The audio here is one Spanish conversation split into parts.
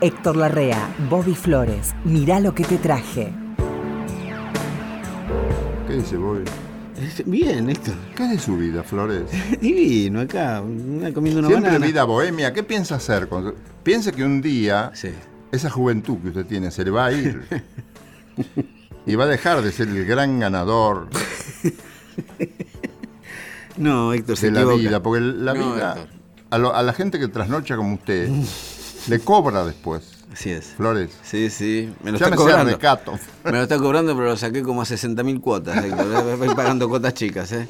Héctor Larrea, Bobby Flores, mirá lo que te traje. ¿Qué dice Bobby? Bien, Héctor. ¿Qué es de su vida, Flores? Divino, acá, una- comiendo una Siempre banana. vida bohemia. ¿Qué piensa hacer? Piense que un día Sí. esa juventud que usted tiene se le va a ir. y va a dejar de ser el gran ganador No, Héctor, se de la equivoca. vida. Porque la No, vida, a, lo- a la gente que trasnocha como usted, le cobra después. Así es. Flores. Sí, sí. Me lo está Llámese a cobrando. Recato. Me lo está cobrando, pero lo saqué como a 60.000 cuotas. Voy pagando cuotas chicas, ¿eh?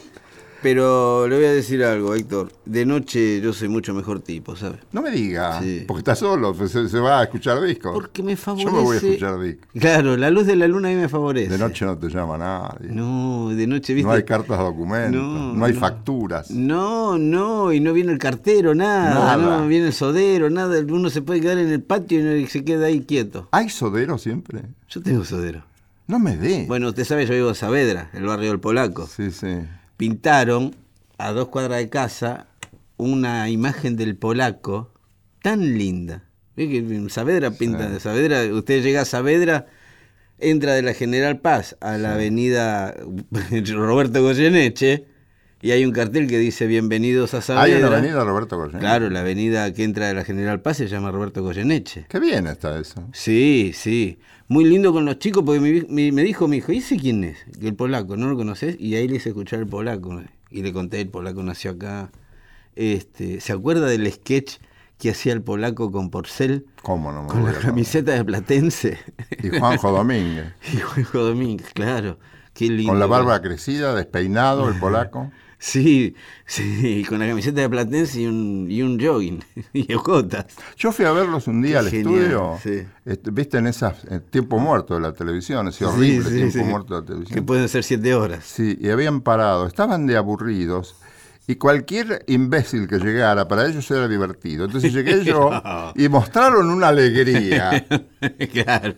Pero le voy a decir algo, Héctor. De noche yo soy mucho mejor tipo, ¿sabes? No me diga, Sí. porque está solo, se, se va a escuchar discos. Porque me favorece. Yo me voy a escuchar discos. Claro, la luz de la luna a mí me favorece. De noche no te llama nadie. No, de noche, ¿viste? No hay cartas de documentos, no, No, hay no. facturas. No, no, y no viene el cartero, nada, Nada. no viene el sodero, nada. Uno se puede quedar en el patio y se queda ahí quieto. ¿Hay sodero siempre? Yo tengo sodero. No me dé. Bueno, usted sabe, yo vivo en Saavedra, el barrio del Polaco. Sí, sí. Pintaron a dos cuadras de casa una imagen del polaco tan linda. Saavedra pintan de Saavedra, usted llega a Saavedra, entra de la General Paz a la avenida Roberto Goyeneche y hay un cartel que dice bienvenidos a Hay Saavedra. una avenida Roberto Goyen. Claro, la avenida que entra de la General Paz se llama Roberto Goyeneche. Qué bien está eso. Sí, sí. Muy lindo con los chicos porque me, dijo mi hijo, ¿y ese quién es? Que el polaco, ¿no lo conoces? Y ahí le hice escuchar el polaco. Y le conté, el polaco nació acá. Este, ¿Se acuerda del sketch que hacía el polaco con Porcel? ¿Cómo no me Con la camiseta de Platense. Y Juanjo Domínguez. y Juanjo Domínguez, claro. Qué lindo. Con la barba crecida, despeinado, el polaco. Sí, sí, con la camiseta de Platense y un, y un jogging. y ojotas. Yo fui a verlos un día Qué al genial, estudio. sí. Este, Viste en esas eh, tiempo muerto de la televisión, ese horrible Sí, sí, tiempo muerto de la Que televisión. pueden ser siete horas. Sí, y habían parado, estaban de aburridos. Y cualquier imbécil que llegara, para ellos era divertido. Entonces llegué yo y mostraron una alegría. claro.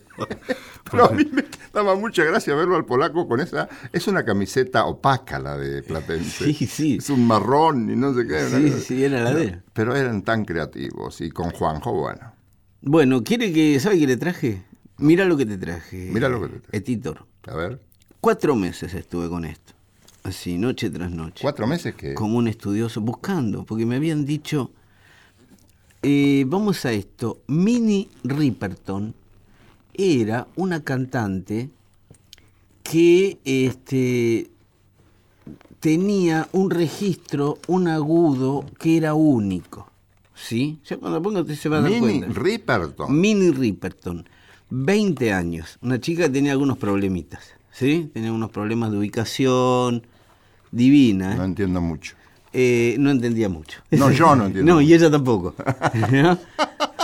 Pero a mí me daba mucha gracia verlo al polaco con esa. Es una camiseta opaca la de Platense. Sí, sí. Es un marrón y no sé qué. Sí, sí, era la de él. Pero eran tan creativos. Y con Juanjo, bueno. Bueno, ¿quiere que, ¿sabe qué le traje? Mira lo que te traje. Mira lo que te traje. Editor. A ver. Cuatro meses estuve con esto. Así, noche tras noche. ¿Cuatro meses que Como un estudioso, buscando, porque me habían dicho, eh, vamos a esto, Minnie Riperton era una cantante que este, tenía un registro, un agudo que era único. ¿Sí? Ya cuando ponga usted se va a dar Minnie cuenta. Riperton. Minnie Riperton, 20 años, una chica que tenía algunos problemitas, ¿sí? Tenía unos problemas de ubicación, divina. No entiendo mucho. Eh, no entendía mucho. No, yo no entiendo No, y ella tampoco. ¿No?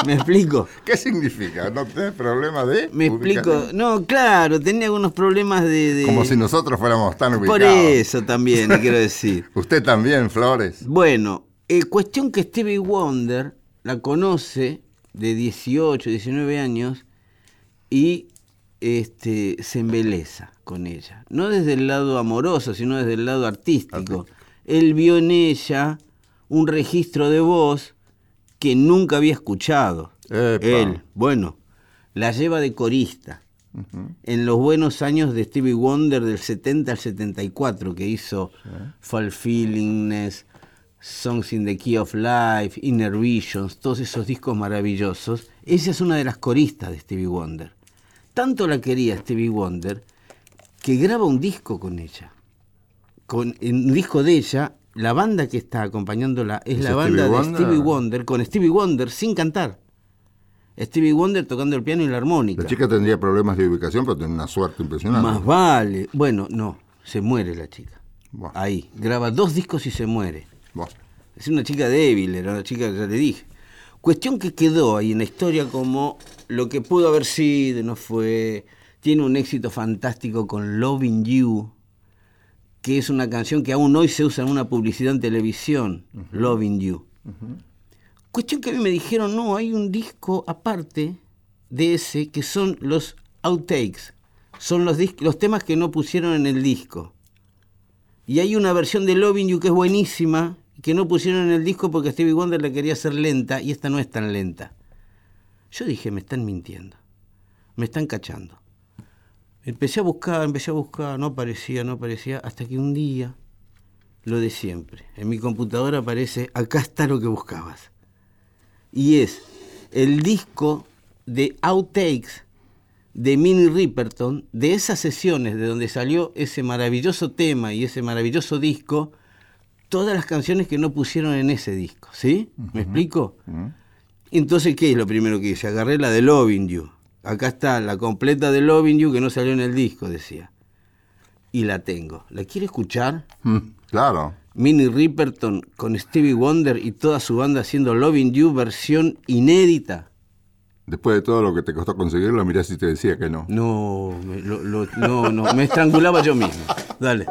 ¿Me explico? ¿Qué significa? ¿No tenés problema de.? Me explico. No, claro, tenía algunos problemas de... de- Como si nosotros fuéramos tan ubicados. Por eso también, le quiero decir. Usted también, Flores. Bueno, eh, cuestión que Stevie Wonder la conoce de 18, 19 años y este, se embeleza con ella. No desde el lado amoroso, sino desde el lado artístico. Él vio en ella un registro de voz que nunca había escuchado. Epa. Él, bueno, la lleva de corista. En los buenos años de Stevie Wonder del 70 al 74, que hizo Fulfillingness, Songs in the Key of Life, Inner Visions, todos esos discos maravillosos, ella es una de las coristas de Stevie Wonder. Tanto la quería Stevie Wonder que graba un disco con ella. Con un disco de ella, la banda que está acompañándola es ¿Es la Stevie banda de Wonder? Stevie Wonder, con Stevie Wonder sin cantar. Stevie Wonder tocando el piano y la armónica. La chica tendría problemas de ubicación, pero tiene una suerte impresionante. Más vale. Bueno, no, se muere la chica. Bueno. Ahí, graba dos discos y se muere. Bueno, Es una chica débil, era una chica, ya le dije. Cuestión que quedó ahí en la historia como lo que pudo haber sido, no fue. Tiene un éxito fantástico con Loving You, que es una canción que aún hoy se usa en una publicidad en televisión, Loving You. Cuestión que a mí me dijeron, no, hay un disco aparte de ese que son los outtakes, son los temas que no pusieron en el disco. Y hay una versión de Loving You que es buenísima, que no pusieron en el disco porque Stevie Wonder la quería hacer lenta y esta no es tan lenta. Yo dije, me están mintiendo, me están cachando. Empecé a buscar, empecé a buscar, no aparecía, no aparecía, hasta que un día, lo de siempre, en mi computadora aparece, acá está lo que buscabas. Y es el disco de outtakes de Minnie Riperton, de esas sesiones de donde salió ese maravilloso tema y ese maravilloso disco, todas las canciones que no pusieron en ese disco, ¿sí? ¿Me explico? Entonces, ¿qué es lo primero que hice? Agarré la de Loving You. Acá está la completa de Loving You que no salió en el disco, decía. Y la tengo. ¿La quiere escuchar? Mm, claro. Minnie Riperton con Stevie Wonder y toda su banda haciendo Loving You versión inédita. Después de todo lo que te costó conseguirlo, mirá si te decía que no. No, me, lo- lo- no, no, me estrangulaba yo mismo. Dale.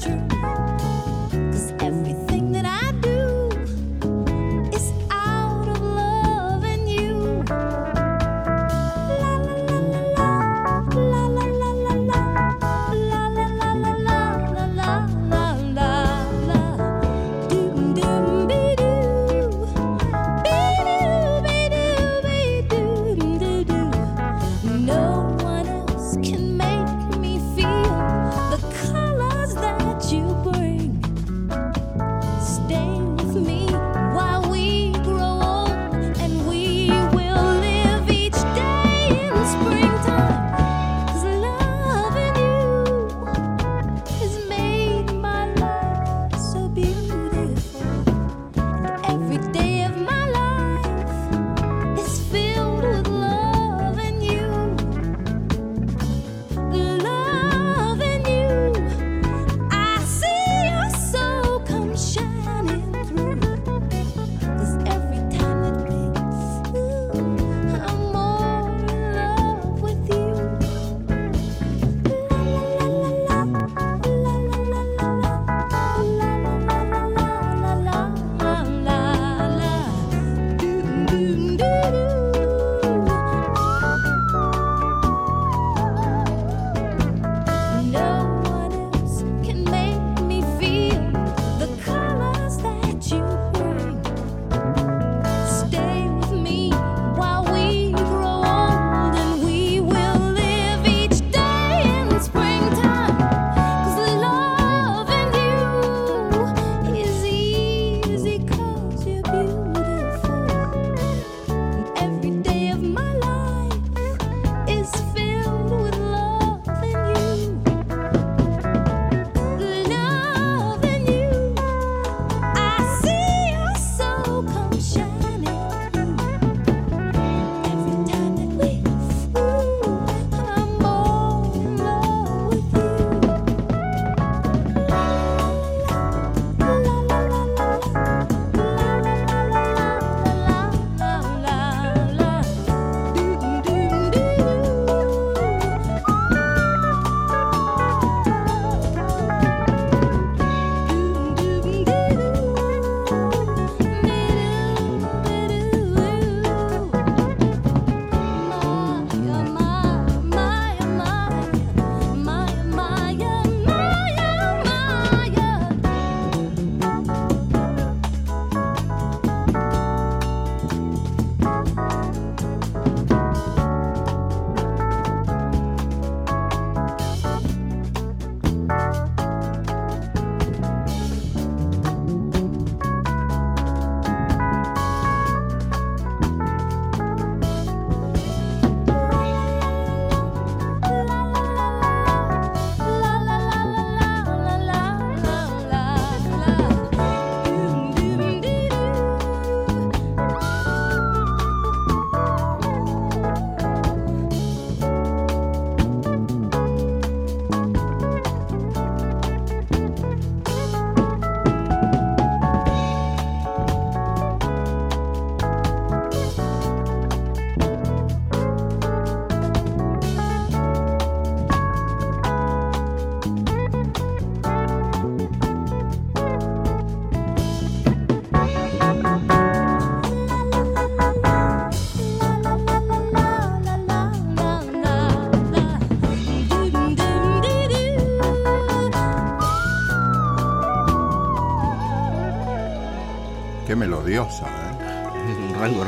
true.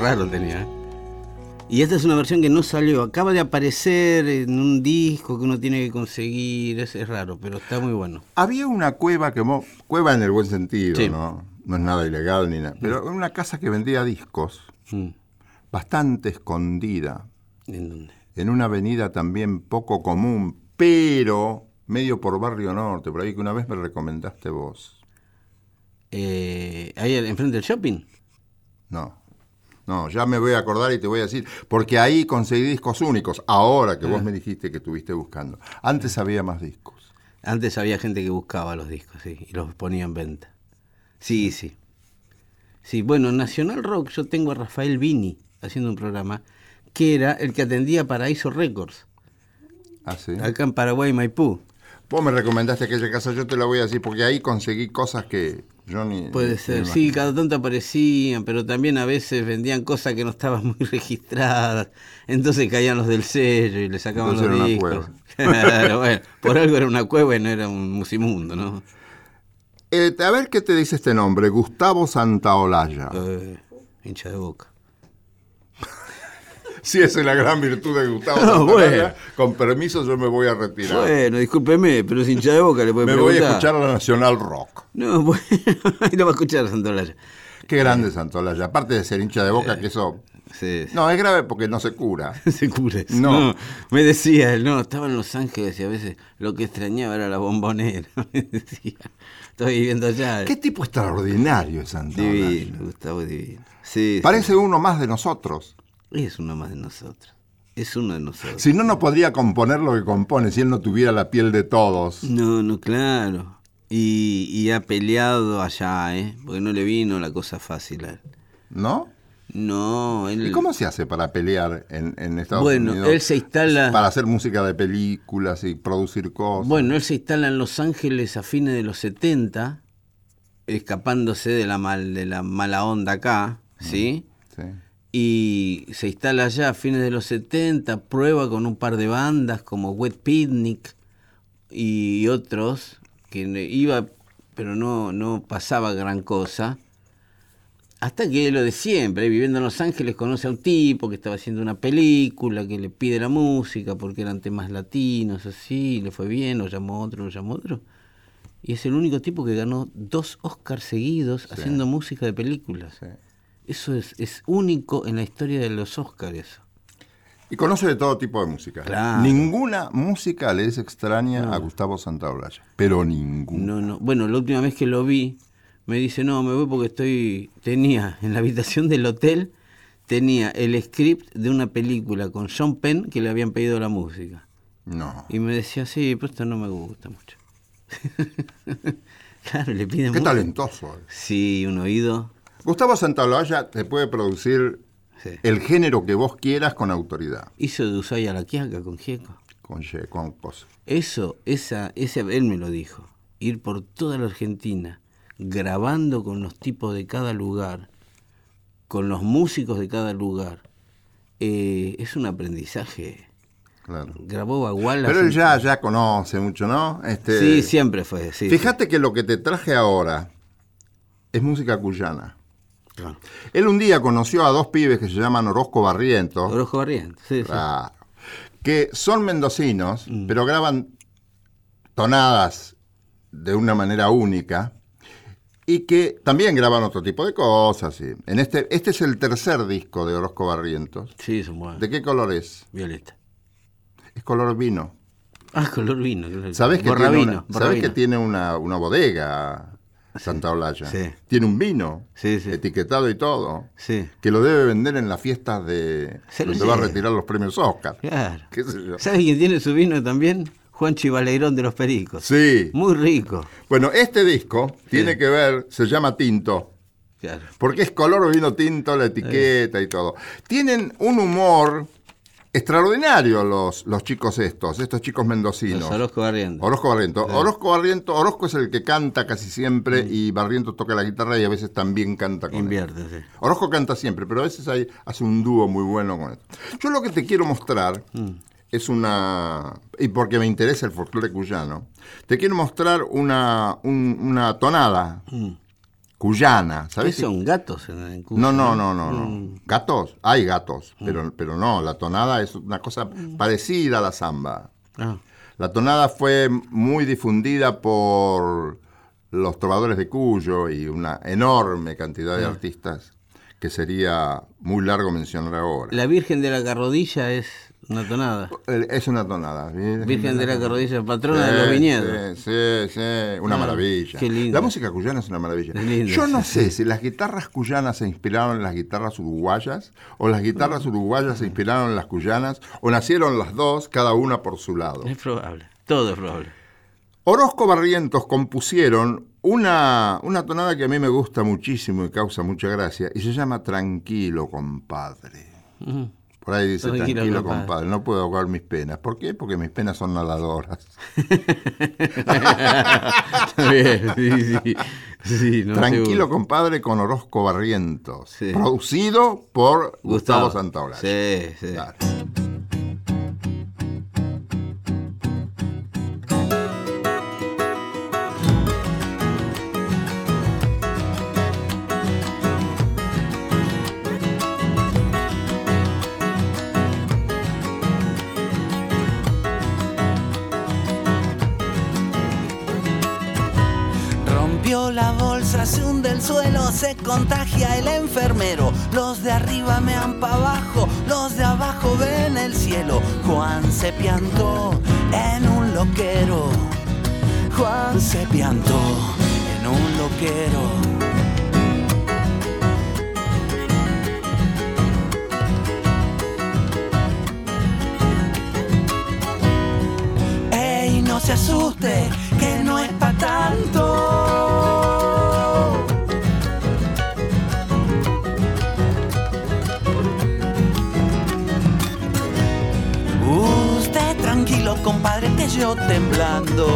Raro tenía. ¿eh? Y esta es una versión que no salió. Acaba de aparecer en un disco que uno tiene que conseguir. Es, es raro, pero está muy bueno. Había una cueva que cueva en el buen sentido, Sí. ¿no? No es nada ilegal ni nada. Pero una casa que vendía discos, Mm. bastante escondida, ¿En dónde? en una avenida también poco común, pero medio por Barrio Norte, por ahí que una vez me recomendaste vos. Eh, ahí enfrente del shopping. No. No, ya me voy a acordar y te voy a decir, porque ahí conseguí discos únicos, ahora que vos me dijiste que estuviste buscando. Antes había más discos. Antes había gente que buscaba los discos, sí, y los ponía en venta. Sí, sí. Sí, bueno, en Nacional Rock yo tengo a Rafael Vini haciendo un programa que era el que atendía Paraíso Records, ¿Ah, sí? acá en Paraguay, Maipú. Vos me recomendaste aquella casa, yo te la voy a decir, porque ahí conseguí cosas que yo ni... Puede ser, ni sí, cada tanto aparecían, pero también a veces vendían cosas que no estaban muy registradas. Entonces caían los del sello y le sacaban Entonces los era una discos. Claro, bueno, por algo era una cueva y no era un musimundo, ¿no? Eh, a ver qué te dice este nombre, Gustavo Santaolalla. Eh, hincha de boca. Si esa es la gran virtud de Gustavo bueno. con permiso yo me voy a retirar. Bueno, discúlpeme, pero es hincha de boca, le puede me voy a escuchar a la Nacional Rock. No, bueno, ahí lo va a escuchar Santolaya. Qué grande Santaolalla, aparte de ser hincha de boca, que eso... Sí, sí. No, es grave porque no se cura. se cure. eso. No. Me decía él, no, estaba en Los Ángeles y a veces lo que extrañaba era la bombonera. Me decía, estoy viviendo allá. Qué tipo extraordinario es Santaolalla. Divino, Gustavo Divino. Sí, sí. Parece uno más de nosotros. Es uno más de nosotros. Es uno de nosotros. Si no, no podría componer lo que compone si él no tuviera la piel de todos. No, no, claro. Y, y ha peleado allá, ¿eh? Porque no le vino la cosa fácil a él. ¿No? No, él... ¿Y cómo se hace para pelear en, en Estados Bueno, Unidos? él se instala- Para hacer música de películas y producir cosas. Bueno, él se instala en Los Ángeles a fines de los 70, escapándose de la, mal, de la mala onda acá, ¿sí? Sí. Y se instala allá a fines de los 70, prueba con un par de bandas como Wet Picnic y otros, que iba, pero no, no pasaba gran cosa. Hasta que lo de siempre, viviendo en Los Ángeles, conoce a un tipo que estaba haciendo una película, que le pide la música porque eran temas latinos, así, le fue bien, lo llamó otro, lo llamó otro. Y es el único tipo que ganó dos Oscars seguidos haciendo música de películas. Sí. Eso es, es único en la historia de los Oscars. Eso. Y conoce de todo tipo de música. Claro. Ninguna música le es extraña a Gustavo Santaolalla. Pero ninguna. No, no. Bueno, la última vez que lo vi, me dice, no, me voy porque estoy... Tenía en la habitación del hotel, tenía el script de una película con Sean Penn que le habían pedido la música. No. Y me decía, sí, pero esto no me gusta mucho. claro, le piden Qué talentoso. eh. Sí, un oído. Gustavo Santaolalla te puede producir Sí. el género que vos quieras con autoridad. Hizo de Ushuaia a la Quiaca con Gieco. Con, ye- con. Eso, esa, ese, él me lo dijo. Ir por toda la Argentina, grabando con los tipos de cada lugar, con los músicos de cada lugar. eh, es un aprendizaje. Claro. Grabó Baguala. Pero él ya, ya conoce mucho, ¿no? Este, Sí, siempre fue. Sí, Fíjate que lo que te traje ahora es música cuyana. Claro. Él un día conoció a dos pibes que se llaman Orozco Barrientos, Orojo Barrientos, sí, sí. claro, que son mendocinos, Mm. pero graban tonadas de una manera única y que también graban otro tipo de cosas. sí. En este, este es el tercer disco de Orozco Barrientos. Sí, son buenos. ¿De qué color es? Violeta. Es color vino. Ah, color vino. ¿Sabes que tiene, una, ¿sabés borravino. que tiene una, una bodega Santa Olalla? sí. Tiene un vino Sí, sí. etiquetado y todo. Sí, Que lo debe vender en las fiestas de Se donde va a retirar los premios Oscar. claro. ¿Qué sé yo? ¿Sabes quién tiene su vino también? Juan Chivaleirón de los Pericos. Sí. Muy rico. Bueno, este disco tiene que ver, se llama Tinto, Claro. porque es color vino tinto, la etiqueta y todo. Tienen un humor extraordinario los, los chicos estos, estos chicos mendocinos. Los Orozco Barrientos. Orozco Barriento. Orozco Barriento, Orozco es el que canta casi siempre y Barriento toca la guitarra y a veces también canta con él. Invierte, sí. Orozco canta siempre, pero a veces hay, hace un dúo muy bueno con él. Yo lo que te quiero mostrar es una. Y porque me interesa el folclore cuyano, te quiero mostrar una, un- una tonada cuyana, ¿Qué ¿sabes? son gatos en No, no, no, no, no. Mm. Gatos, hay gatos, pero, pero no, la tonada es una cosa parecida a la samba. Ah, La tonada fue muy difundida por los trovadores de Cuyo y una enorme cantidad de artistas que sería muy largo mencionar ahora. La Virgen de la Carrodilla es una tonada. Es una tonada. Virgen de la Carrodilla, patrona de los Sí, viñedos. Sí, sí, sí, una Ah, maravilla. qué lindo. La música cuyana es una maravilla. Lindo, Yo no sí, sé si las guitarras cuyanas se inspiraron en las guitarras uruguayas o las guitarras uruguayas se inspiraron en las cuyanas o nacieron las dos, cada una por su lado. Es probable, todo es probable. Orozco Barrientos compusieron una, una tonada que a mí me gusta muchísimo y causa mucha gracia y se llama Tranquilo, compadre. Ujú. Por ahí dice Tranquilo, compadre". compadre. No puedo ahogar mis penas. ¿Por qué? Porque mis penas son nadadoras. Sí, sí. Sí, no, Tranquilo, compadre, con Orozco Barrientos. Producido por Gustavo, Santaolalla. Sí, sí. Claro. Se contagia el enfermero. Los de arriba mean pa' abajo, los de abajo ven el cielo. Juan se piantó en un loquero. Juan se piantó en un loquero. Ey, no se asuste, que no es pa' tanto. Compadre, que yo temblando.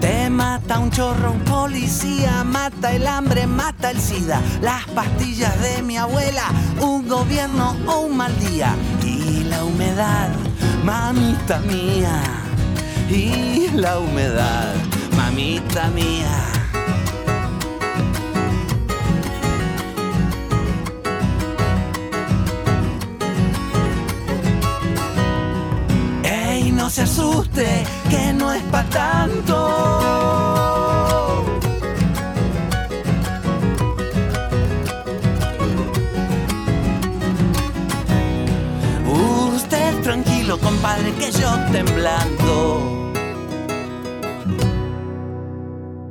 Te mata un chorro, policía, mata el hambre, mata el SIDA, las pastillas de mi abuela, un gobierno o un mal día. Y la humedad, mamita mía, y la humedad, mamita mía. No se asuste, que no es pa' tanto. Tranquilo, compadre, que yo temblando.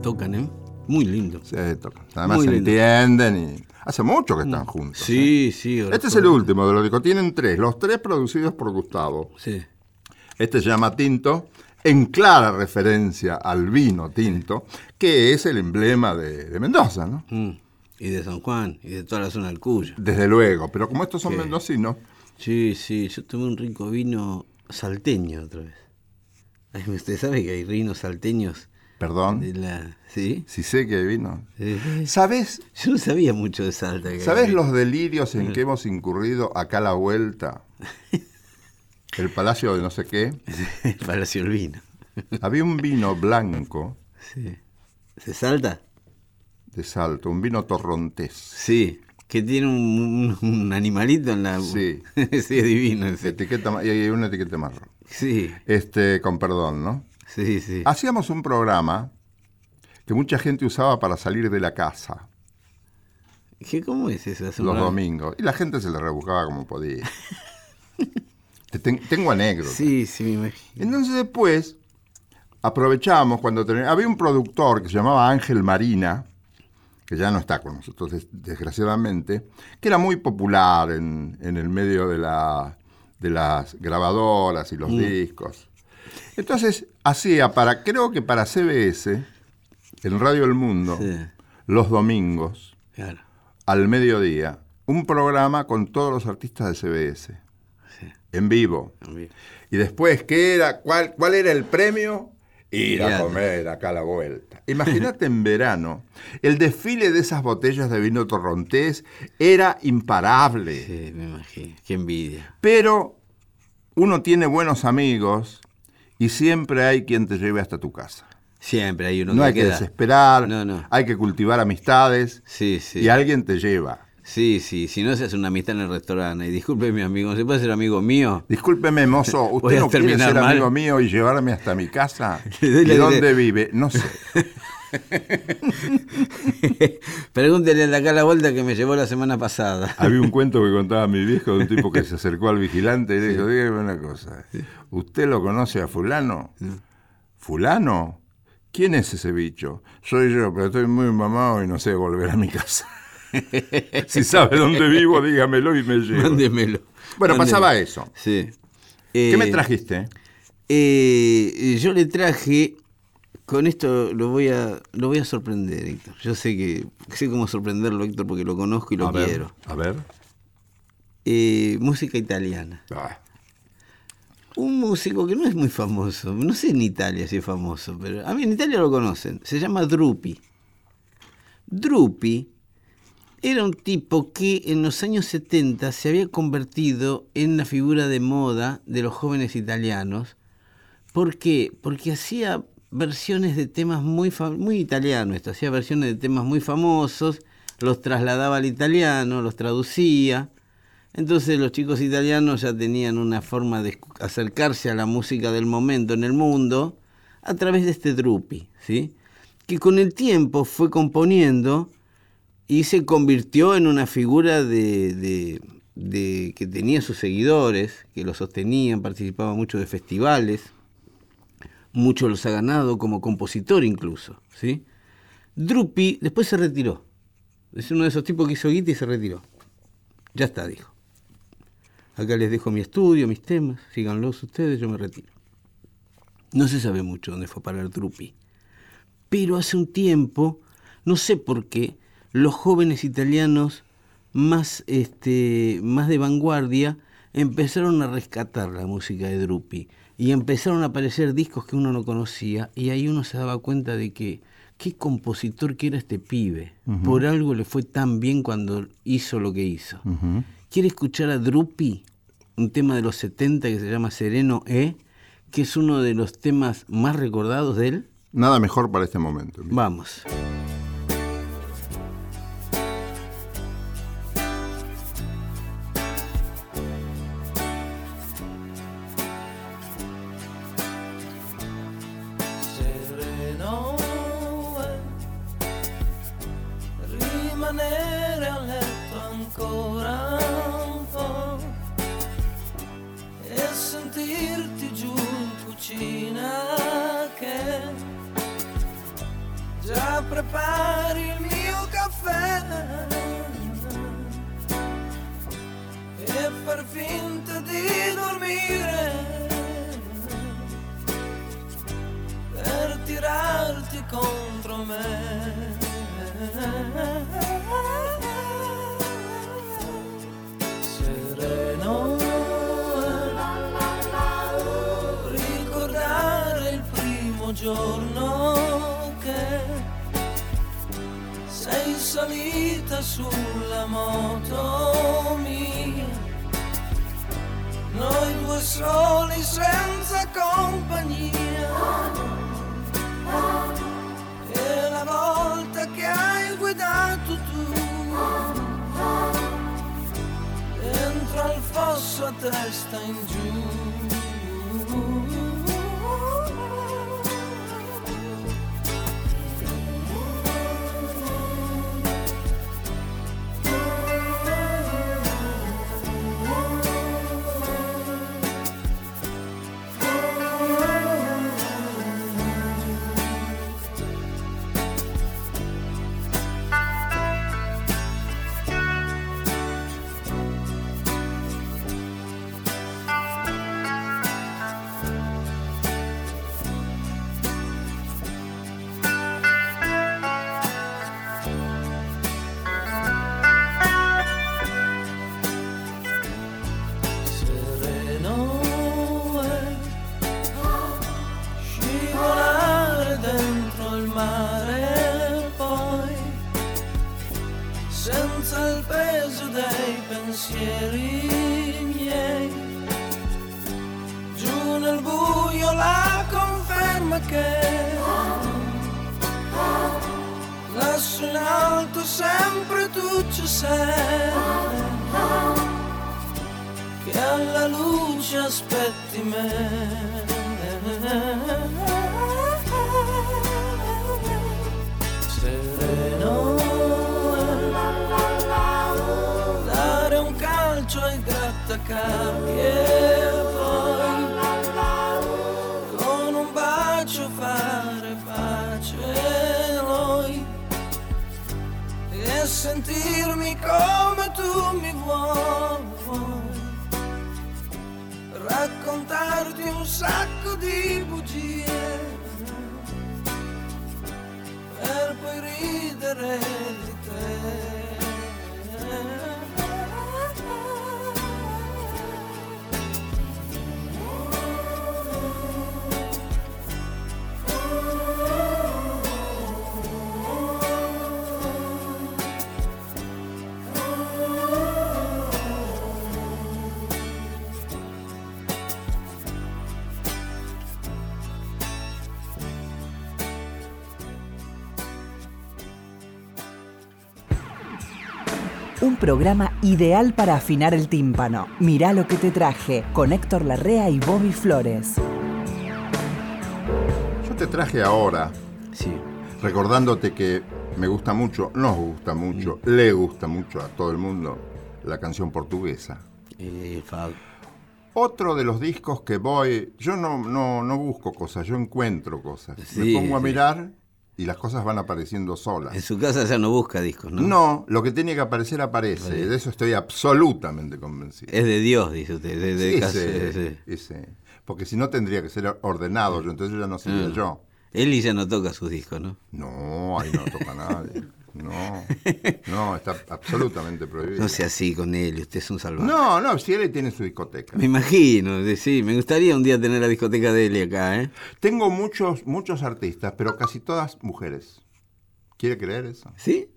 Tocan, ¿eh? Muy lindo. Se tocan. Además Muy se lindo. Mm. entienden y hace mucho que están juntos. ¿eh? Sí, sí. Este es el último de los discos. Tienen tres. Los tres producidos por Gustavo. Sí. Este se llama Tinto, en clara referencia al vino tinto, que es el emblema de, de Mendoza, ¿no? Mm. Y de San Juan, y de toda la zona del Cuyo. Desde luego. Pero como estos son Sí. mendocinos, Sí, sí, yo tomé un rico vino salteño otra vez. Ay, Usted sabe que hay vinos salteños perdón, de la... ¿Sí? si sé que hay vino. Sí. ¿Sabes, Yo no sabía mucho de Salta. ¿Sabes los delirios en que hemos incurrido acá a la vuelta? El palacio de no sé qué. El Palacio del Vino. Había un vino blanco Sí. ¿Se salta? de Salto, un vino torrontés. Sí. Que tiene un, un- un animalito en la... Sí. sí, es divino. ese. etiqueta, y hay una etiqueta marrón. Sí, Este, con perdón, ¿no? sí, sí. Hacíamos un programa que mucha gente usaba para salir de la casa ¿Qué, ¿Cómo es eso? Los domingos. Y la gente se le rebuscaba como podía. Te ten- tengo anécdotas. Sí, sí, me imagino. Entonces después aprovechamos cuando ten- había un productor que se llamaba Ángel Marina, que ya no está con nosotros des- desgraciadamente, que era muy popular en, en el medio de, la, de las grabadoras y los discos. Entonces hacía para, creo que para CBS, en Radio El Mundo, Sí. los domingos, Claro. al mediodía, un programa con todos los artistas de CBS, Sí. en vivo. también. Y después, ¿qué era? ¿Cuál, cuál era el premio? Ir a comer acá a la vuelta. Imagínate en verano, el desfile de esas botellas de vino torrontés era imparable. Sí, me imagino. Qué envidia. Pero uno tiene buenos amigos y siempre hay quien te lleve hasta tu casa. Siempre hay uno No que hay que desesperar, No, no. hay que cultivar amistades Sí, sí. y alguien te lleva. Sí, sí. Si no se hace una amistad en el restaurante, y disculpe mi amigo, ¿se puede ser amigo mío? Discúlpeme, mozo, ¿usted no quiere ser mal. amigo mío y llevarme hasta mi casa? Le doy ¿Y la dónde vive? No sé. Pregúntele de acá a la vuelta que me llevó la semana pasada. Había un cuento que contaba mi viejo de un tipo que se acercó al vigilante y le dijo, dígame una cosa, ¿usted lo conoce a fulano? ¿Fulano? ¿Quién es ese bicho? Soy yo, pero estoy muy mamado y no sé volver a mi casa. si sabe dónde vivo, dígamelo y me llevo. Mándemelo. Bueno, Mándemelo. pasaba eso. Sí. ¿Qué me Eh, trajiste? eh, yo le traje, con esto lo voy a lo voy a sorprender, Héctor. Yo sé que sé cómo sorprenderlo, Héctor, porque lo conozco y lo a ver, quiero. a ver. Eh, música italiana. Ah, Un músico que no es muy famoso, no sé en Italia si es famoso, pero a mí en Italia lo conocen. Se llama Drupi. Drupi era un tipo que en los años 70 se había convertido en la figura de moda de los jóvenes italianos. ¿Por qué? Porque hacía versiones de temas muy, muy italianos, hacía versiones de temas muy famosos, los trasladaba al italiano, los traducía. Entonces los chicos italianos ya tenían una forma de acercarse a la música del momento en el mundo a través de este Drupi, ¿sí? que con el tiempo fue componiendo y se convirtió en una figura de, de- que tenía sus seguidores, que lo sostenían, participaba mucho de festivales, mucho los ha ganado como compositor incluso. ¿sí? Drupi después se retiró. Es uno de esos tipos que hizo guita y se retiró. Ya está, dijo. Acá les dejo mi estudio, mis temas, síganlos ustedes, yo me retiro. No se sabe mucho dónde fue a parar Drupi. Pero hace un tiempo, no sé por qué, los jóvenes italianos más, este, más de vanguardia empezaron a rescatar la música de Drupi y empezaron a aparecer discos que uno no conocía y ahí uno se daba cuenta de que qué compositor que era este pibe. Por algo le fue tan bien cuando hizo lo que hizo. ¿Quiere escuchar a Drupi? Un tema de los 70 que se llama Sereno E, que es uno de los temas más recordados de él. Nada mejor para este momento. Vamos. The Cinderella. Programa ideal para afinar el tímpano. Mirá lo que te traje con Héctor Larrea y Bobby Flores. Yo te traje ahora, Sí. recordándote que me gusta mucho, nos gusta mucho, Mm. le gusta mucho a todo el mundo la canción portuguesa. Eh, Fab. Otro de los discos que voy, yo no, no, no busco cosas, yo encuentro cosas. Sí, Me pongo a sí. mirar y las cosas van apareciendo solas. En su casa ya no busca discos, ¿no? ¿no? lo que tiene que aparecer aparece. De eso estoy absolutamente convencido. Es de Dios, dice usted. de- de casa- Ese- sí. ese. Porque si no tendría que ser ordenado yo, entonces ya no sería Mm. yo. Eli ya no toca sus discos, ¿no? No, ahí no toca nadie. No, no, está absolutamente prohibido. No sea así con Eli, usted es un salvaje. No, no, si él tiene su discoteca. Me imagino, sí, me gustaría un día tener la discoteca de Eli acá, ¿eh? Tengo muchos, muchos artistas, pero casi todas mujeres. ¿Quiere creer eso? ¿Sí?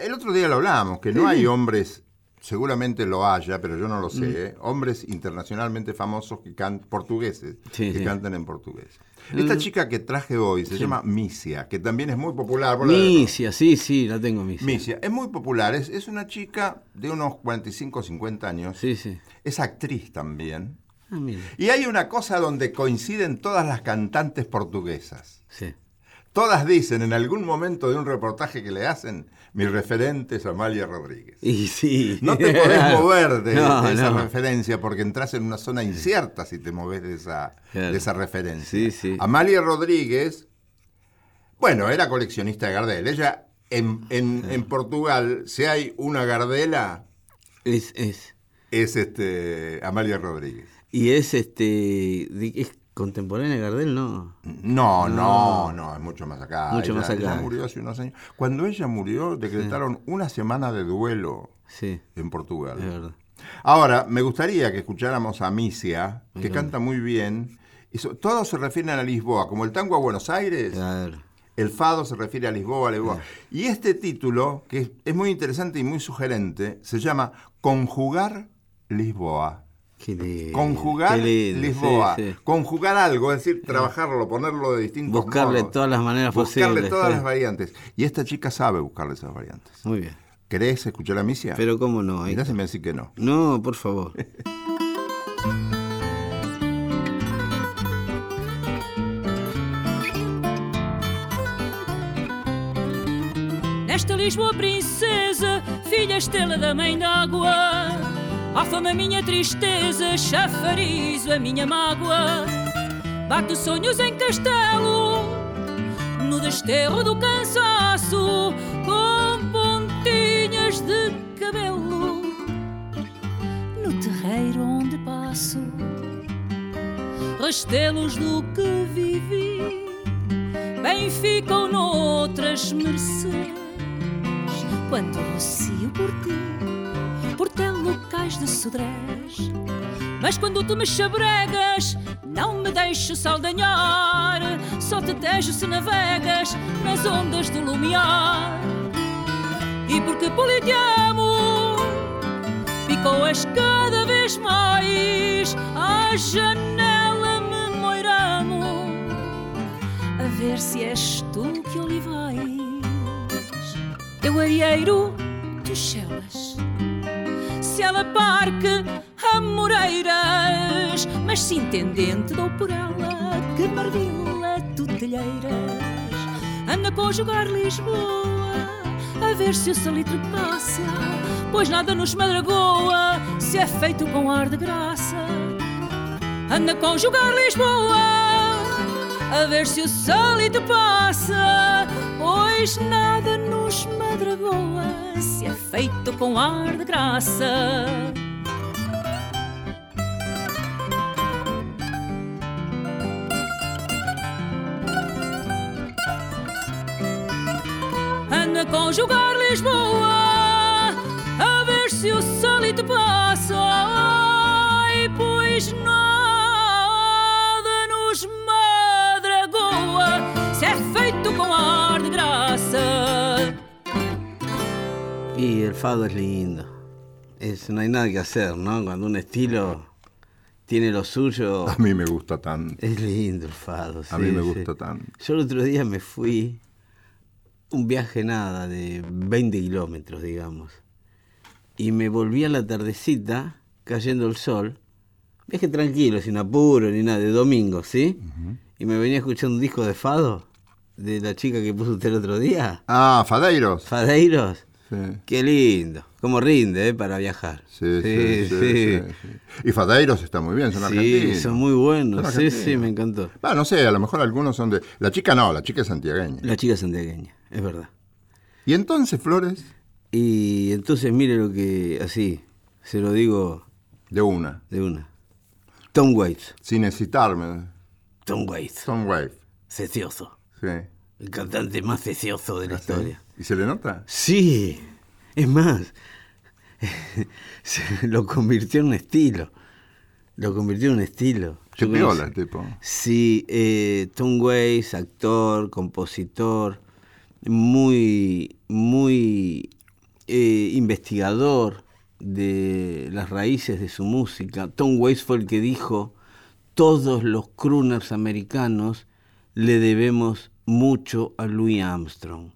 El otro día lo hablábamos, que no hay hombres, seguramente lo haya, pero yo no lo sé, ¿eh? hombres internacionalmente famosos que cantan portugueses, Sí, que sí. cantan en portugués. Esta chica que traje hoy se llama Misia, que también es muy popular. Misia, sí, sí, la tengo, Misia. Misia, es muy popular, es, es una chica de unos 45 o 50 años, Sí, sí. es actriz también. Ah. Y hay una cosa donde coinciden todas las cantantes portuguesas. Sí. Todas dicen en algún momento de un reportaje que le hacen, mi referente es Amalia Rodríguez. Y sí. No te podés mover de, No, de esa no. referencia porque entras en una zona incierta si te moves de esa, Claro. de esa referencia. Sí, sí. Amalia Rodríguez, bueno, era coleccionista de Gardel. Ella, en, en- en Portugal, si hay una Gardela, Es, es. es este Amalia Rodríguez. Y es este. ¿Es contemporánea de Gardel? No. No, no, no, es mucho más acá. Mucho Ella- más acá. ella murió hace unos años. Cuando ella murió, decretaron una semana de duelo Sí, en Portugal. es verdad. Ahora, me gustaría que escucháramos a Misia, que canta muy bien. Y so- todos se refieren a Lisboa, como el tango a Buenos Aires, Claro. el fado se refiere a Lisboa, a Lisboa. Y este título, que es, es muy interesante y muy sugerente, se llama Conjugar Lisboa. Qué lindo, Conjugar Lisboa. sí, sí. Conjugar algo, es decir, trabajarlo, ponerlo de distintos Buscarle modos. todas las maneras Buscarle posibles. todas sí. las variantes. Y esta chica sabe buscarle esas variantes. Muy bien. ¿Querés escuchar a Misia? Pero cómo no. Mirá si me decís que no. No, por favor. Nesta Lisboa princesa, filha estrela da mãe d'água Á fama a minha tristeza, chafarizo a minha mágoa. Bato sonhos em castelo, no desterro do cansaço Com pontinhas de cabelo. No terreiro onde passo Rastelos do que vivi. Bem ficam noutras mercês. Quando rocio por ti, por ter locais de sodrés. Mas quando tu me chabregas, não me deixo saldanhar. Só te tejo se navegas nas ondas do lumiar. E porque poli te amo, ecoas cada vez mais à janela me moiramo a ver se és tu que ali vais. Eu areeiro, tu chelas. Ela parque a moreiras, mas se intendente dou por ela que mardila tu telheiras. Anda a conjugar Lisboa, a ver se o salitre passa, pois nada nos madragoa se é feito com ar de graça. Anda a conjugar Lisboa, a ver se o salitre passa, pois nada nos madragoa se é feito com ar de graça. Anda conjugar Lisboa, a ver se o sólito passa, ai, pois nada el fado es lindo. Es, no hay nada que hacer, ¿no? Cuando un estilo tiene lo suyo, A mí me gusta tanto. es lindo el fado. A mí sí, me sí. gusta tanto. Yo el otro día me fui, un viaje nada, de 20 kilómetros, digamos. Y me volví a la tardecita, cayendo el sol. Viaje tranquilo, sin apuro ni nada, de domingo, ¿sí? Y me venía escuchando un disco de fado, de la chica que puso usted el otro día. Ah, Fadeiros. Fadeiros. Sí. Qué lindo. Cómo rinde, ¿eh? Para viajar. Sí, sí, sí, sí, sí. Y Fadeiros está muy bien, son Sí, argentinos. son muy buenos. Son Sí, sí, me encantó. Ah, no sé, a lo mejor algunos son de... La chica no, la chica es santiagueña. La chica santiagueña, es verdad. Y entonces, Flores, Y entonces mire lo que, así, se lo digo de una, de una. Tom Waits. sin necesitarme. Tom Waits. Tom Wave. Cecioso. Sí. El cantante más cecioso de la historia. ¿Y se le nota? Sí, es más, se lo convirtió en un estilo. Lo convirtió en un estilo. Qué conocí- el tipo. Sí, eh, Tom Waits, actor, compositor, muy, muy eh, investigador de las raíces de su música. Tom Waits fue el que dijo, todos los crooners americanos le debemos mucho a Louis Armstrong.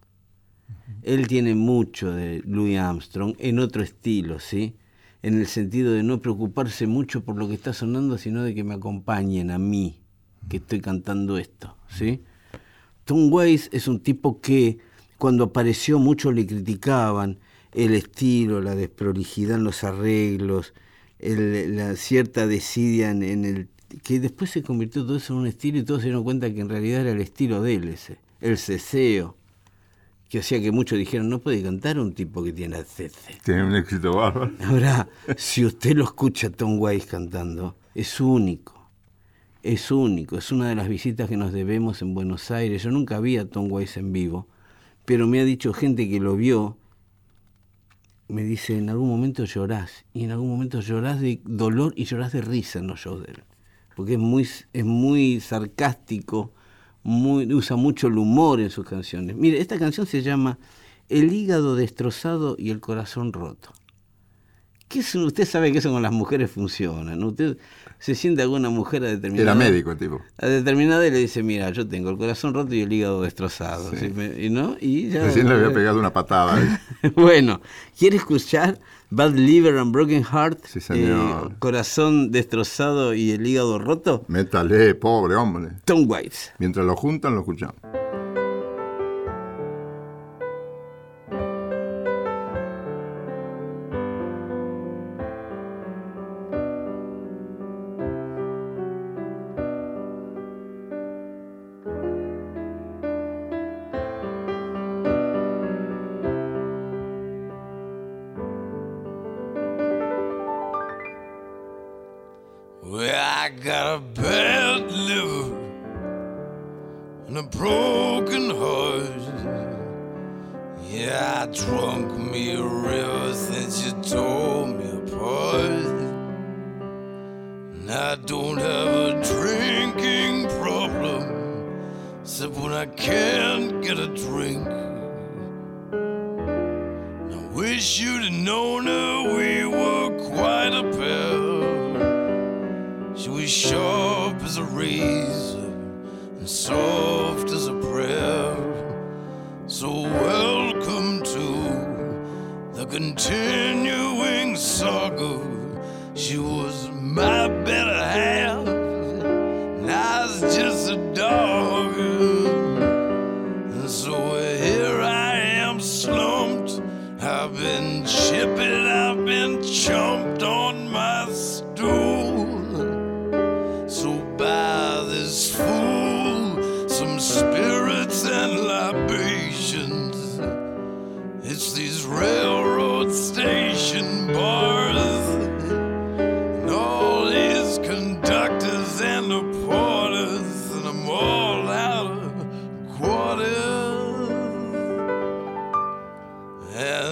Él tiene mucho de Louis Armstrong en otro estilo, ¿sí? En el sentido de no preocuparse mucho por lo que está sonando, sino de que me acompañen a mí, que estoy cantando esto, ¿sí? Tom Waits es un tipo que cuando apareció muchos le criticaban el estilo, la desprolijidad en los arreglos, el- la cierta desidia en, en el... que después se convirtió todo eso en un estilo y todos se dieron cuenta que en realidad era el estilo de él ese, el ceseo, que hacía que muchos dijeran, no puede cantar un tipo que tiene cese. Tiene un éxito bárbaro. Ahora, si usted lo escucha a Tom Waits cantando, es único. Es único. Es una de las visitas que nos debemos en Buenos Aires. Yo nunca vi a Tom Waits en vivo, pero me ha dicho gente que lo vio. Me dice, en algún momento llorás. Y en algún momento llorás de dolor y llorás de risa en los shows de él. Porque es muy, es muy sarcástico, muy, usa mucho el humor en sus canciones. Mire, esta canción se llama El hígado destrozado y el corazón roto. ¿Qué es, usted sabe que eso con las mujeres funciona, ¿no? Usted se siente alguna mujer a determinada... Era médico el tipo. A determinada y le dice, mira, yo tengo el corazón roto y el hígado destrozado. y, ¿no? y ya... Recién le había pegado una patada. ahí. bueno, ¿quiere escuchar Bad Liver and Broken Heart? Sí, señor. Eh, corazón destrozado y el hígado roto. Métale, pobre hombre. Tom Waits. Mientras lo juntan, lo escuchamos.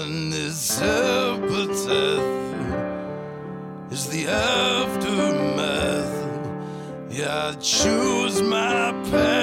And this epitaph is the aftermath. Yeah, I choose my path.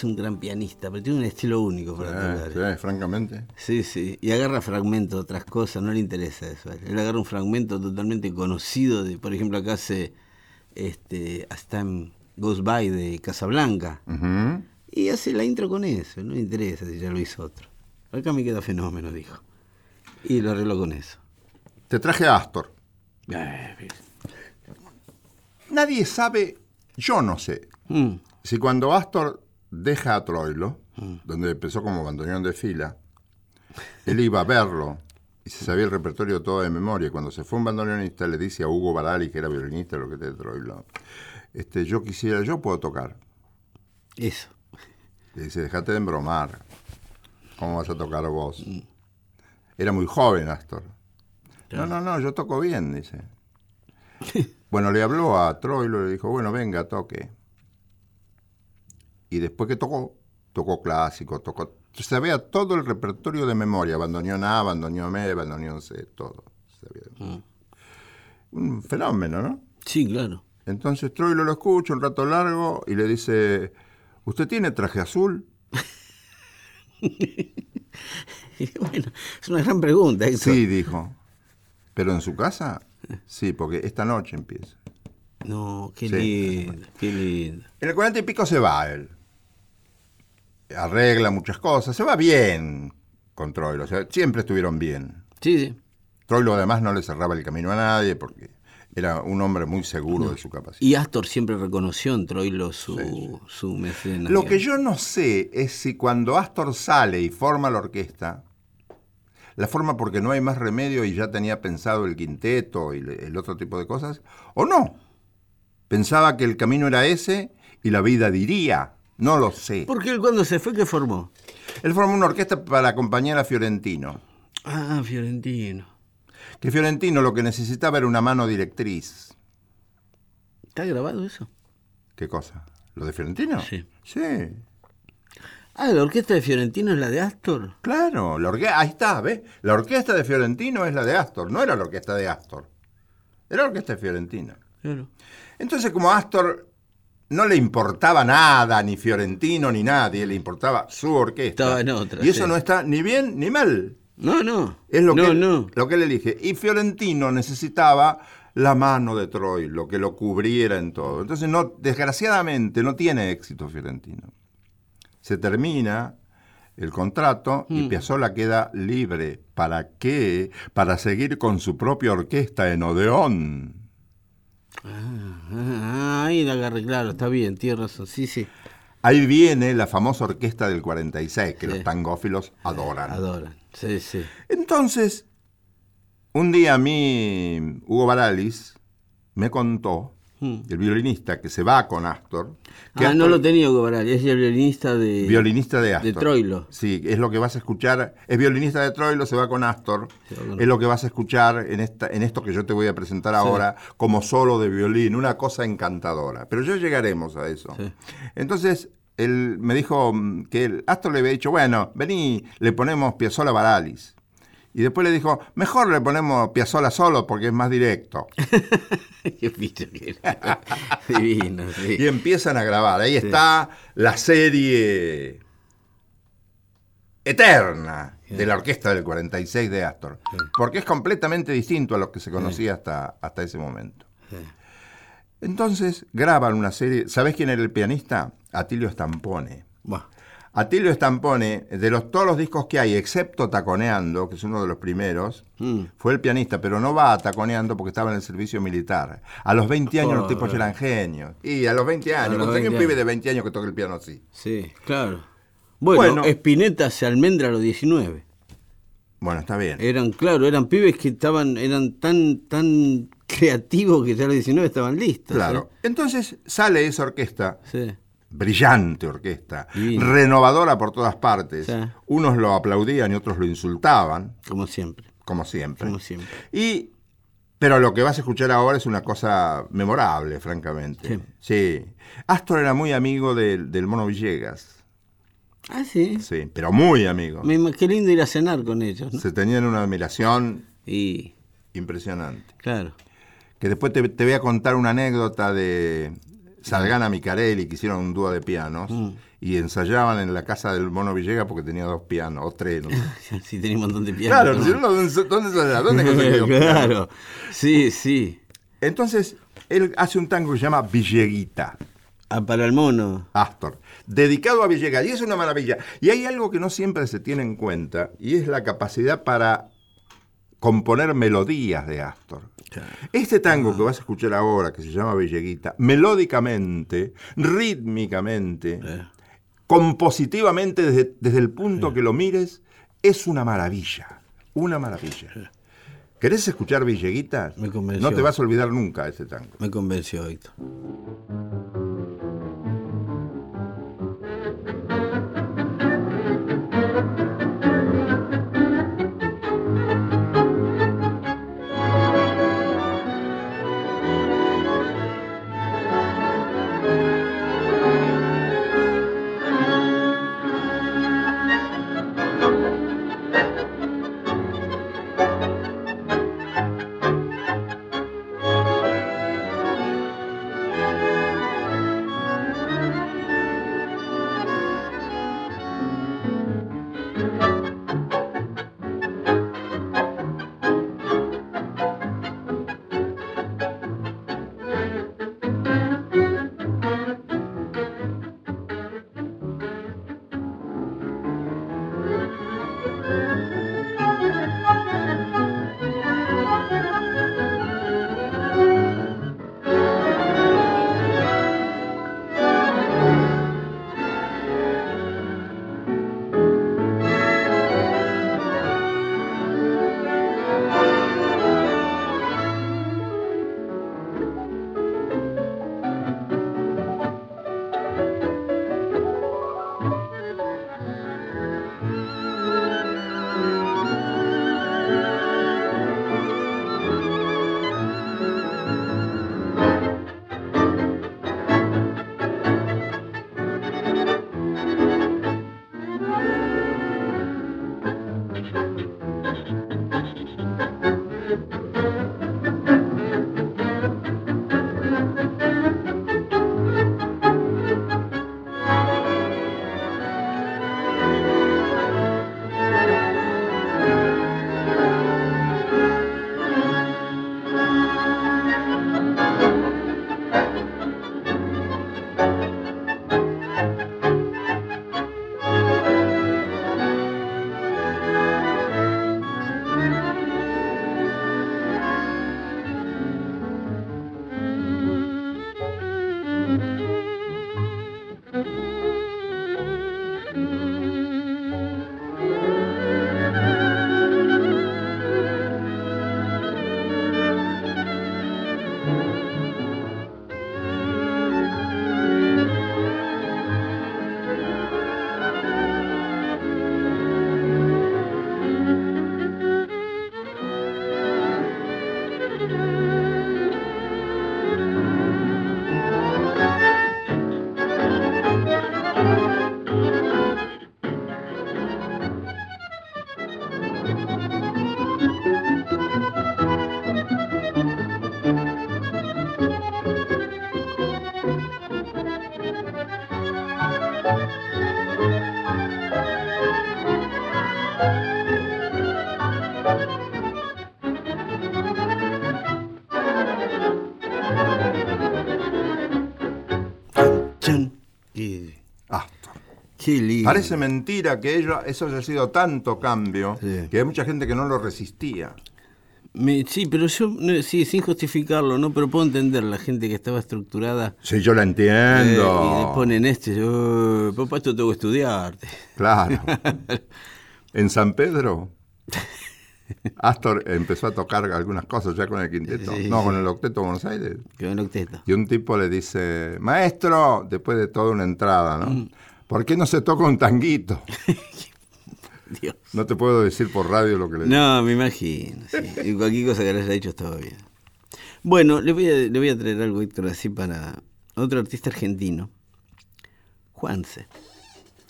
Es un gran pianista, pero tiene un estilo único para Eh, tocar. sí, francamente. Sí, sí. Y agarra fragmentos de otras cosas, no le interesa eso. a él. Agarra un fragmento totalmente conocido de, por ejemplo, acá hace este, As Time Goes By de Casablanca. Y hace la intro con eso, no le interesa si ya lo hizo otro. Acá me queda fenómeno, dijo. Y lo arregló con eso. Te traje a Astor. Eh, Nadie sabe, yo no sé, mm, si cuando Astor deja a Troilo, donde empezó como bandoneón de fila, él iba a verlo y se sabía el repertorio todo de memoria. Cuando se fue un bandoneonista le dice a Hugo Barali, que era violinista, lo que te de Troilo, este, yo quisiera, yo puedo tocar. Eso. Le dice, dejate de embromar. ¿Cómo vas a tocar vos? Era muy joven Astor. No, no, no, yo toco bien, dice. Bueno, le habló a Troilo y le dijo, bueno, venga, toque. Y después que tocó, tocó clásico, tocó... Sabía todo el repertorio de memoria, bandoneón A, bandoneón B, bandoneón C, todo. Sabía. Un fenómeno, ¿no? Sí, claro. Entonces Troilo lo escucha un rato largo y le dice, ¿usted tiene traje azul? bueno, es una gran pregunta. Sí, dijo. ¿Pero en su casa? Sí, porque esta noche empieza. No, qué Sí. lindo, qué lindo. En el 40 y pico se va él. Arregla muchas cosas. Se va bien con Troilo. O sea, siempre estuvieron bien. Sí, sí. Troilo además no le cerraba el camino a nadie porque era un hombre muy seguro de su capacidad. Y Astor siempre reconoció en Troilo su, su mecenas. Lo que yo no sé es si cuando Astor sale y forma la orquesta, la forma porque no hay más remedio y ya tenía pensado el quinteto y el otro tipo de cosas, o no. Pensaba que el camino era ese y la vida diría. No lo sé. Porque él cuando se fue, ¿qué formó? Él formó una orquesta para acompañar a Fiorentino. Ah, Fiorentino. Que Fiorentino lo que necesitaba era una mano directriz. ¿Está grabado eso? ¿Qué cosa? ¿Lo de Fiorentino? Sí. Sí, Ah, la orquesta de Fiorentino es la de Astor. claro. La orque- Ahí está, ¿ves? La orquesta de Fiorentino es la de Astor. No era la orquesta de Astor. Era la orquesta de Fiorentino. Claro. Entonces, como Astor no le importaba nada, ni Fiorentino, ni nadie, le importaba su orquesta. Estaba en otra, Y eso sí. no está ni bien ni mal. No, no. Es lo, no, que, no. lo que él elige. Y Fiorentino necesitaba la mano de Troy, lo que lo cubriera en todo. Entonces, no, desgraciadamente, no tiene éxito Fiorentino. Se termina el contrato y Piazzolla queda libre. ¿Para qué? Para seguir con su propia orquesta en Odeón. Ah, ahí la agarré, claro, está bien, tiene razón. Sí, sí. Ahí viene la famosa orquesta del 46, que Sí. los tangófilos adoran. Adoran. Sí, sí. Entonces, un día a mí, Hugo Baralis me contó, Hmm. el violinista que se va con Astor, que Ah, no lo tenía Hugo Barali, es el violinista de. violinista de Astor. De Troilo. Sí, es lo que vas a escuchar, es violinista de Troilo, se va con Astor, es lo que vas a escuchar en, esta, en esto que yo te voy a presentar ahora como solo de violín, una cosa encantadora. Pero ya llegaremos a eso. Sí. Entonces, él me dijo mm, que el Astor le había dicho, bueno, vení, le ponemos Piazzolla Baralis. Y después le dijo, mejor le ponemos Piazzolla solo porque es más directo. Divino, sí. Y empiezan a grabar. Ahí está la serie eterna de la orquesta del 46 de Astor. Porque es completamente distinto a lo que se conocía hasta, hasta ese momento. Entonces graban una serie. ¿Sabés quién era el pianista? Atilio Stampone. Buah. Atilio Stampone, de los, todos los discos que hay, excepto Taconeando, que es uno de los primeros, Mm. fue el pianista, pero no va a Taconeando porque estaba en el servicio militar. A los 20 años los tipos eran genios. Y a los 20 años, los un 20 pibe de años. 20 años que toque el piano así. Sí, claro. Bueno, Bueno. Spinetta se almendra a los 19. Bueno, está bien. Eran, claro, eran pibes que estaban, eran tan, tan creativos que ya a los 19 estaban listos. Claro. Entonces sale esa orquesta, ¿eh? Sí. Brillante orquesta, renovadora por todas partes. Sí. Unos lo aplaudían y otros lo insultaban, Como siempre. como siempre. Como siempre. Y, pero lo que vas a escuchar ahora es una cosa memorable, francamente. Sí. Astor era muy amigo del, del Mono Villegas. Ah, sí. Sí, pero muy amigo. Me qué lindo ir a cenar con ellos, ¿no? Se tenían una admiración Y, impresionante. claro. Que después te, te voy a contar una anécdota de Salgana Micarelli, que hicieron un dúo de pianos, Mm. y ensayaban en la casa del Mono Villegas porque tenía dos pianos, o tres. no. Sí, tenía un montón de pianos. claro, no, ¿dónde, dónde? ¿Dónde claro. Sí, sí. Entonces, él hace un tango que se llama Villeguita. Ah, para el mono. Astor, dedicado a Villegas, y es una maravilla. Y hay algo que no siempre se tiene en cuenta, y es la capacidad para componer melodías de Astor. Este tango que vas a escuchar ahora, que se llama Villeguita, melódicamente, rítmicamente, Eh. compositivamente, desde, desde el punto que lo mires, es una maravilla. Una maravilla. ¿Querés escuchar Villeguita? Me convenció. No te vas a olvidar nunca de ese tango. Me convenció, Héctor. Qué. Parece mentira que ello, eso haya sido tanto cambio Sí. que hay mucha gente que no lo resistía. Me- sí, pero yo, no, sí, sin justificarlo, ¿no? Pero puedo entender la gente que estaba estructurada. Sí, yo la eh, entiendo. y le ponen este, yo, "Eh, papá, esto tengo que estudiarte. Claro. en San Pedro, Astor empezó a tocar algunas cosas ya con el quinteto. Sí, no, sí. con el octeto de Buenos Aires. Me lo octeto. Y un tipo le dice, maestro, después de toda una entrada, ¿no? Mm. ¿Por qué no se toca un tanguito? Dios. No te puedo decir por radio lo que le digo. No, me imagino. sí. Y cualquier cosa que le haya dicho estaba bien. Bueno, le voy a, le voy a traer algo, Héctor, así para otro artista argentino. Juanse.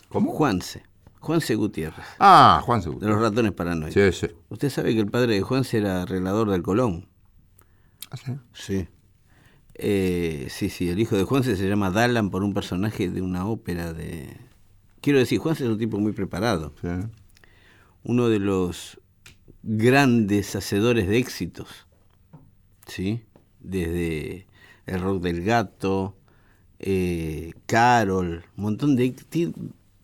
¿Cómo? Juanse. Juanse Gutiérrez. Ah, Juan De Seguro. los ratones paranoicos. Sí, sí. Usted sabe que el padre de Juanse era arreglador del Colón. Ah, sí. Sí. Eh, sí, sí, el hijo de Juanse se llama Dalan por un personaje de una ópera de... Quiero decir, Juanse es un tipo muy preparado. Sí. uno de los grandes hacedores de éxitos, ¿sí? Desde el rock del gato, eh, Carol, un montón de... ti-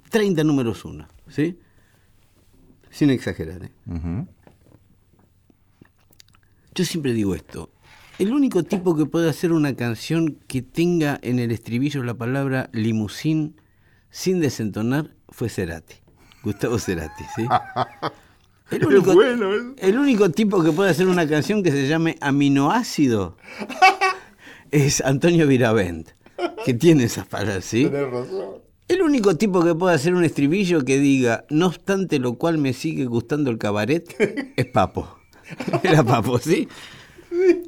30 números uno, ¿sí? Sin exagerar, ¿eh? Yo siempre digo esto. El único tipo que puede hacer una canción que tenga en el estribillo la palabra limusín sin desentonar fue Cerati. Gustavo Cerati, ¿sí? El único, bueno eso. el único tipo que puede hacer una canción que se llame aminoácido es Antonio Viravent, que tiene esas palabras, ¿sí? Tenés razón. El único tipo que puede hacer un estribillo que diga, no obstante lo cual me sigue gustando el cabaret, es Papo. Era Papo, ¿sí?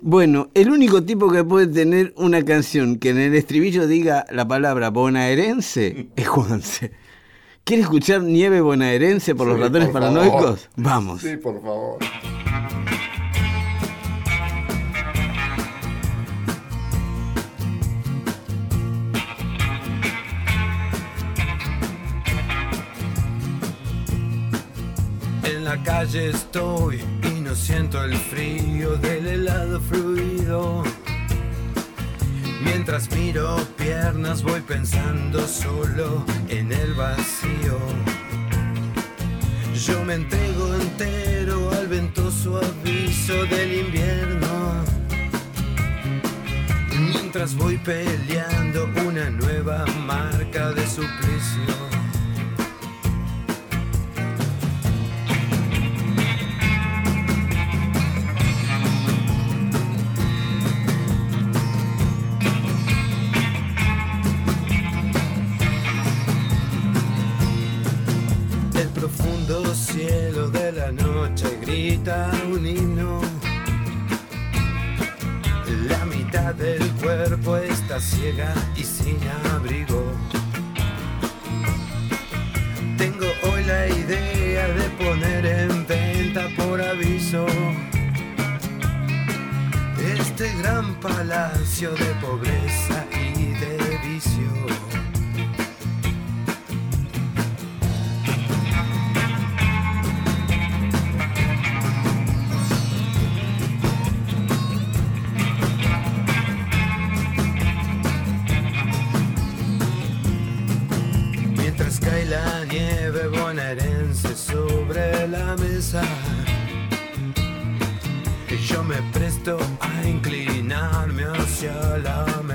Bueno, el único tipo que puede tener una canción que en el estribillo diga la palabra bonaerense es Juanse. ¿Quiere escuchar Nieve bonaerense por los ratones por paranoicos? favor. Vamos. Sí, por favor. En la calle estoy no siento el frío del helado fluido. Mientras miro piernas voy pensando solo en el vacío. Yo me entrego entero al ventoso aviso del invierno. Mientras voy peleando una nueva marca de suplicio. Un himno. La mitad del cuerpo está ciega y sin abrigo. Tengo hoy la idea de poner en venta por aviso este gran palacio de pobreza y de vicio. Bonaerense sobre la mesa, yo me presto a inclinarme hacia la meca.